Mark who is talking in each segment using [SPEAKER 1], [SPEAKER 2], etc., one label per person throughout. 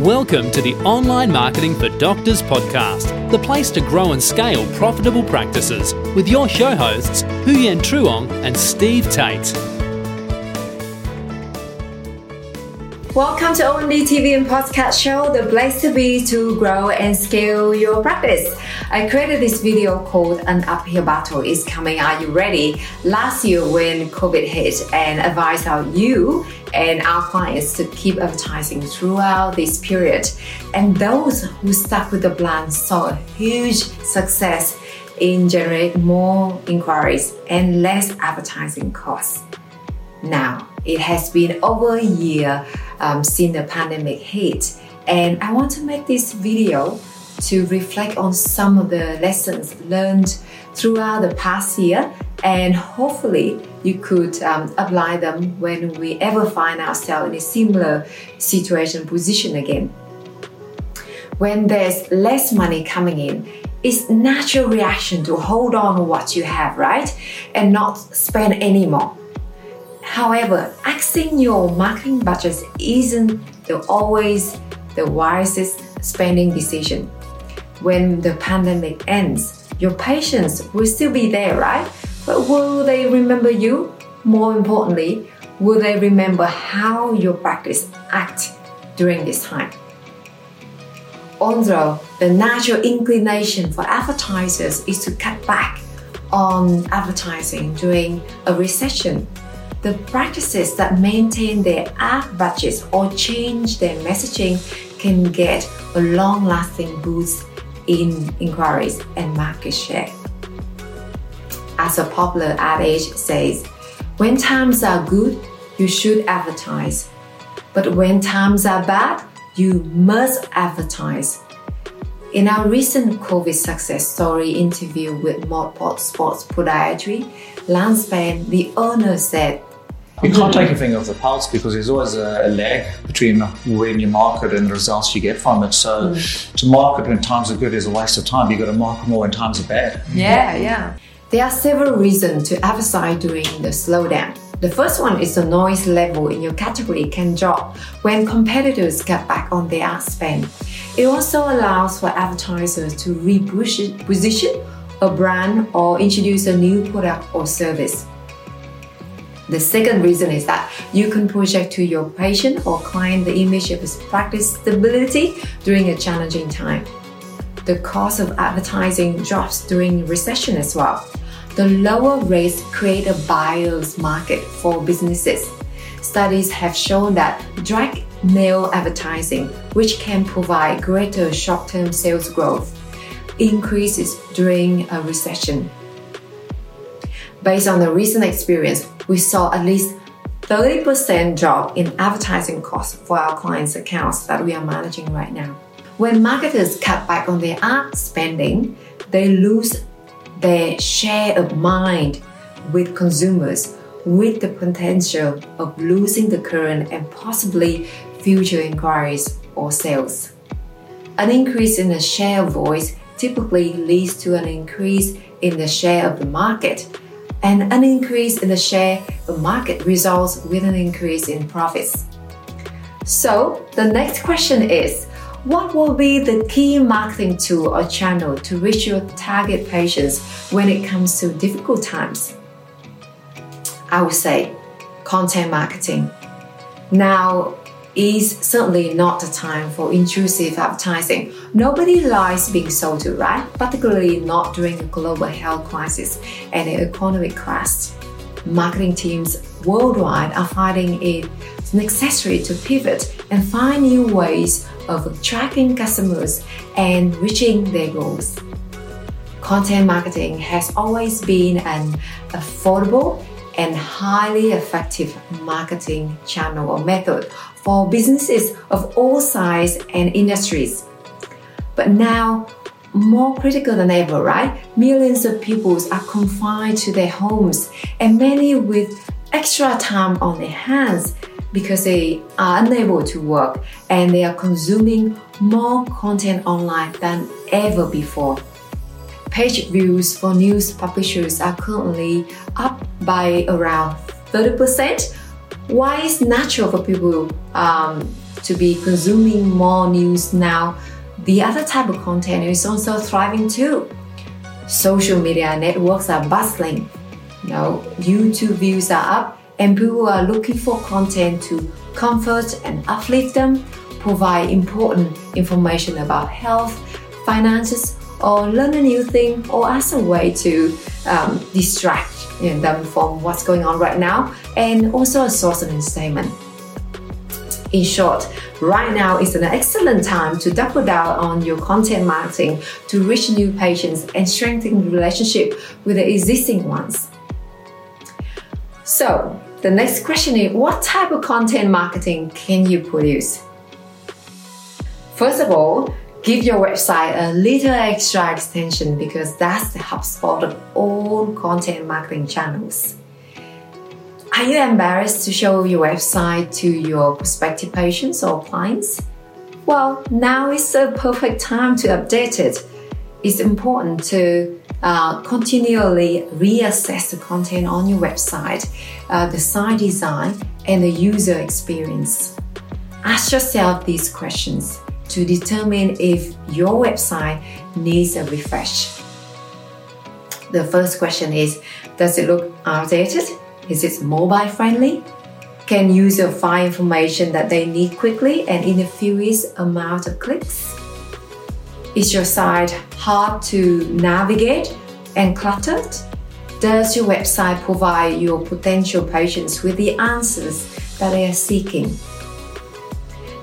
[SPEAKER 1] Welcome to the Online Marketing for Doctors podcast, the place to grow and scale profitable practices with your show hosts, Huyen Truong and Steve Tate.
[SPEAKER 2] Welcome to OMD TV and Podcast Show, the place to be to grow and scale your practice. I created this video called An Uphill Battle is Coming. Are you ready? Last year when COVID hit and advised our you and our clients to keep advertising throughout this period. And those who stuck with the plan saw a huge success in generating more inquiries and less advertising costs. Now, it has been over a year um, since the pandemic hit, and I want to make this video to reflect on some of the lessons learned throughout the past year, and hopefully you could um, apply them when we ever find ourselves in a similar situation position again. When there's less money coming in, it's natural reaction to hold on to what you have, right? And not spend anymore. However, axing your marketing budget isn't the, always the wisest spending decision. When the pandemic ends, your patients will still be there, right? But will they remember you? More importantly, will they remember how your practice act during this time? Although the natural inclination for advertisers is to cut back on advertising during a recession the practices that maintain their ad budgets or change their messaging can get a long lasting boost in inquiries and market share. As a popular adage says, when times are good, you should advertise. But when times are bad, you must advertise. In our recent COVID success story interview with Modpod Sports Podiatry, Lance Pan, the owner, said
[SPEAKER 3] you can't take your finger off the pulse because there's always a, lag between when you market and the results you get from it. So mm. to market when times are good is a waste of time. You've got to market more when times are bad.
[SPEAKER 2] Yeah, yeah. There are several reasons to advertise during the slowdown. The first one is the noise level in your category can drop when competitors cut back on their ad spend. It also allows for advertisers to reposition a brand or introduce a new product or service. The second reason is that you can project to your patient or client the image of practice stability during a challenging time. The cost of advertising drops during recession as well. The lower rates create a buyer's market for businesses. Studies have shown that direct mail advertising, which can provide greater short term sales growth, increases during a recession. Based on the recent experience, we saw at least 30% drop in advertising costs for our clients' accounts that we are managing right now. When marketers cut back on their ad spending, they lose their share of mind with consumers with the potential of losing the current and possibly future inquiries or sales. An increase in the share of voice typically leads to an increase in the share of the market and an increase in the share of market results with an increase in profits. So, the next question is what will be the key marketing tool or channel to reach your target patients when it comes to difficult times? I would say content marketing. Now, is certainly not the time for intrusive advertising. Nobody likes being sold to, right? Particularly not during a global health crisis and an economic crash. Marketing teams worldwide are finding it necessary to pivot and find new ways of attracting customers and reaching their goals. Content marketing has always been an affordable and highly effective marketing channel or method for businesses of all sizes and industries. But now, more critical than ever, right? Millions of people are confined to their homes, and many with extra time on their hands because they are unable to work and they are consuming more content online than ever before. Page views for news publishers are currently up by around 30%. Why it's natural for people um, to be consuming more news now, the other type of content is also thriving too. Social media networks are bustling. You know, YouTube views are up, and people are looking for content to comfort and uplift them, provide important information about health, finances, or learn a new thing, or as a way to um, distract you know, them from what's going on right now, and also a source of entertainment. In short, right now is an excellent time to double down on your content marketing to reach new patients and strengthen the relationship with the existing ones. So, the next question is what type of content marketing can you produce? First of all, give your website a little extra extension because that's the HubSpot of all content marketing channels. Are you embarrassed to show your website to your prospective patients or clients? Well, now is the perfect time to update it. It's important to uh, continually reassess the content on your website, uh, the site design, and the user experience. Ask yourself these questions to determine if your website needs a refresh. The first question is Does it look outdated? Is it mobile friendly? Can users find information that they need quickly and in a fewest amount of clicks? Is your site hard to navigate and cluttered? Does your website provide your potential patients with the answers that they are seeking?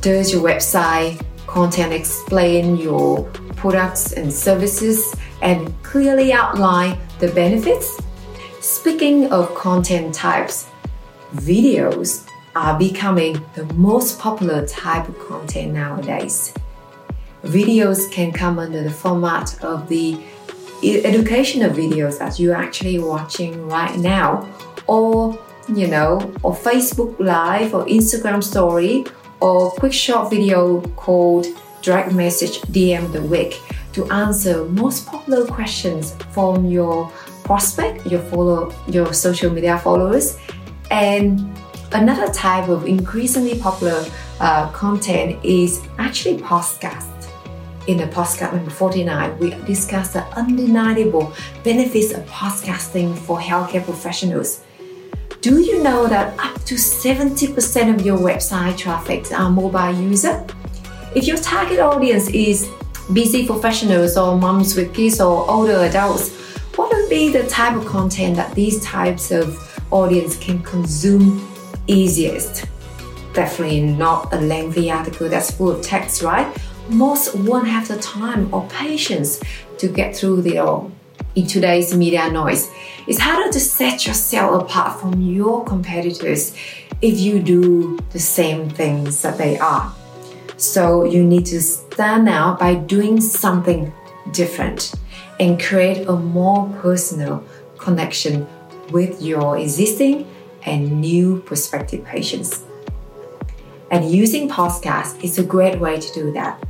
[SPEAKER 2] Does your website content explain your products and services and clearly outline the benefits? Speaking of content types, videos are becoming the most popular type of content nowadays. Videos can come under the format of the educational videos that you're actually watching right now, or you know, or Facebook Live or Instagram Story, or quick short video called Direct Message DM the Week to answer most popular questions from your prospect, your follow, your social media followers, and another type of increasingly popular uh, content is actually podcast. In the podcast number 49, we discuss the undeniable benefits of podcasting for healthcare professionals. Do you know that up to 70% of your website traffic are mobile user? If your target audience is busy professionals or moms with kids or older adults, what would be the type of content that these types of audience can consume easiest? Definitely not a lengthy article that's full of text, right? Most won't have the time or patience to get through it all. In today's media noise, it's harder to set yourself apart from your competitors if you do the same things that they are. So you need to stand out by doing something different and create a more personal connection with your existing and new prospective patients. And using podcasts is a great way to do that.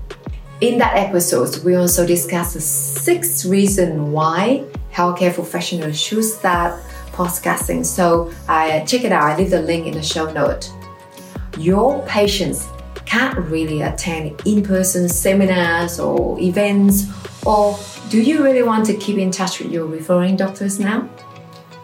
[SPEAKER 2] In that episode, we also discuss the six reasons why healthcare professionals should start podcasting. So uh, check it out. I leave the link in the show note. Your patients can't really attend in person seminars or events? Or do you really want to keep in touch with your referring doctors now?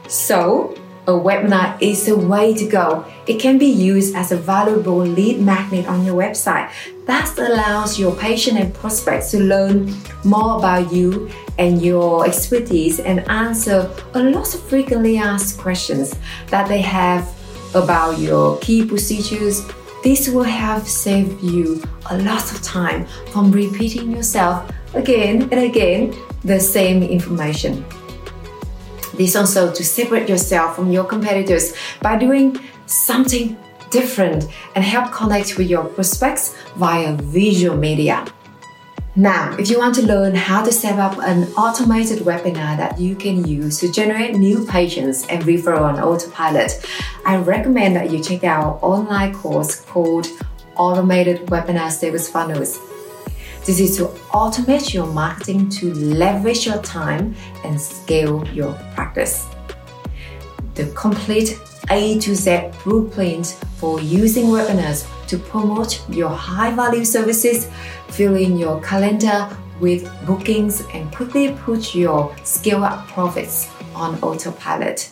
[SPEAKER 2] So, a webinar is a way to go. It can be used as a valuable lead magnet on your website. That allows your patient and prospects to learn more about you and your expertise and answer a lot of frequently asked questions that they have about your key procedures, this will have saved you a lot of time from repeating yourself again and again the same information. This also to separate yourself from your competitors by doing something different and help connect with your prospects via visual media. Now, if you want to learn how to set up an automated webinar that you can use to generate new patients and refer on autopilot, I recommend that you check out our online course called Automated Webinar Sales Funnels. This is to automate your marketing to leverage your time and scale your practice. The complete A to Z blueprint for using webinars to promote your high value services, fill in your calendar with bookings, and quickly put your scale up profits on autopilot.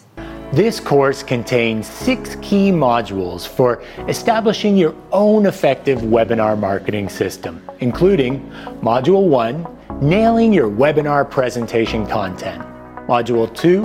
[SPEAKER 4] This course contains six key modules for establishing your own effective webinar marketing system, including Module 1 Nailing your webinar presentation content, Module 2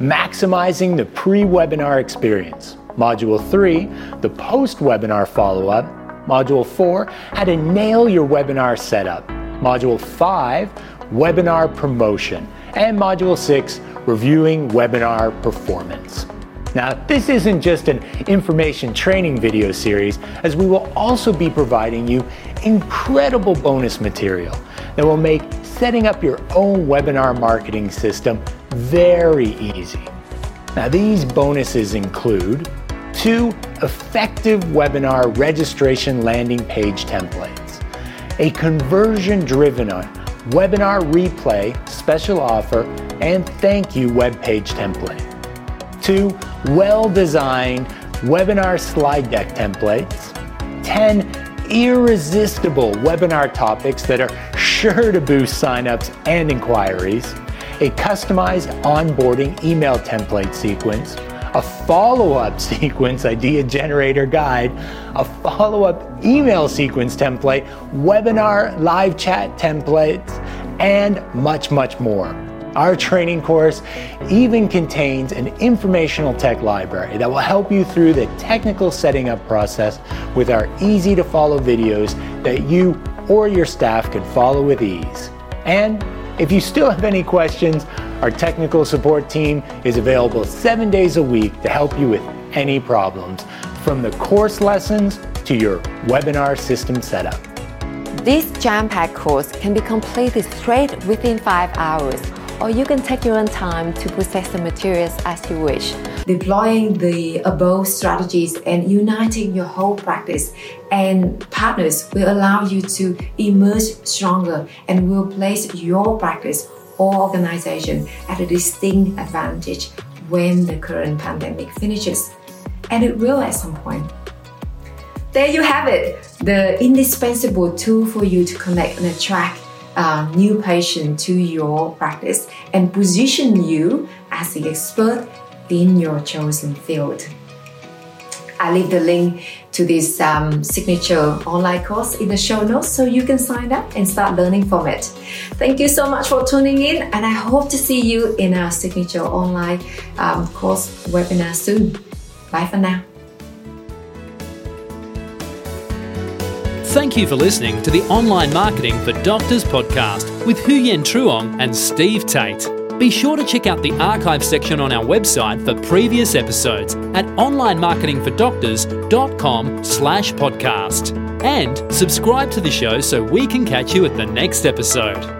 [SPEAKER 4] Maximizing the pre webinar experience, Module 3 The post webinar follow up, Module 4 How to nail your webinar setup, Module 5 Webinar promotion, and Module 6 reviewing webinar performance. Now, this isn't just an information training video series, as we will also be providing you incredible bonus material that will make setting up your own webinar marketing system very easy. Now, these bonuses include two effective webinar registration landing page templates, a conversion driven uh, webinar replay special offer and thank you web page template. Two well designed webinar slide deck templates. 10 irresistible webinar topics that are sure to boost signups and inquiries. A customized onboarding email template sequence. A follow up sequence idea generator guide, a follow up email sequence template, webinar live chat templates, and much, much more. Our training course even contains an informational tech library that will help you through the technical setting up process with our easy to follow videos that you or your staff can follow with ease. And if you still have any questions, our technical support team is available seven days a week to help you with any problems, from the course lessons to your webinar system setup.
[SPEAKER 2] This jam packed course can be completed straight within five hours or you can take your own time to process the materials as you wish. Deploying the above strategies and uniting your whole practice and partners will allow you to emerge stronger and will place your practice or organization at a distinct advantage when the current pandemic finishes. And it will at some point. There you have it, the indispensable tool for you to connect and attract uh, new patient to your practice and position you as the expert in your chosen field. I leave the link to this um, signature online course in the show notes so you can sign up and start learning from it. Thank you so much for tuning in, and I hope to see you in our signature online um, course webinar soon. Bye for now.
[SPEAKER 1] Thank you for listening to the Online Marketing for Doctors podcast with Huyen Truong and Steve Tate. Be sure to check out the archive section on our website for previous episodes at onlinemarketingfordoctors.com slash podcast. And subscribe to the show so we can catch you at the next episode.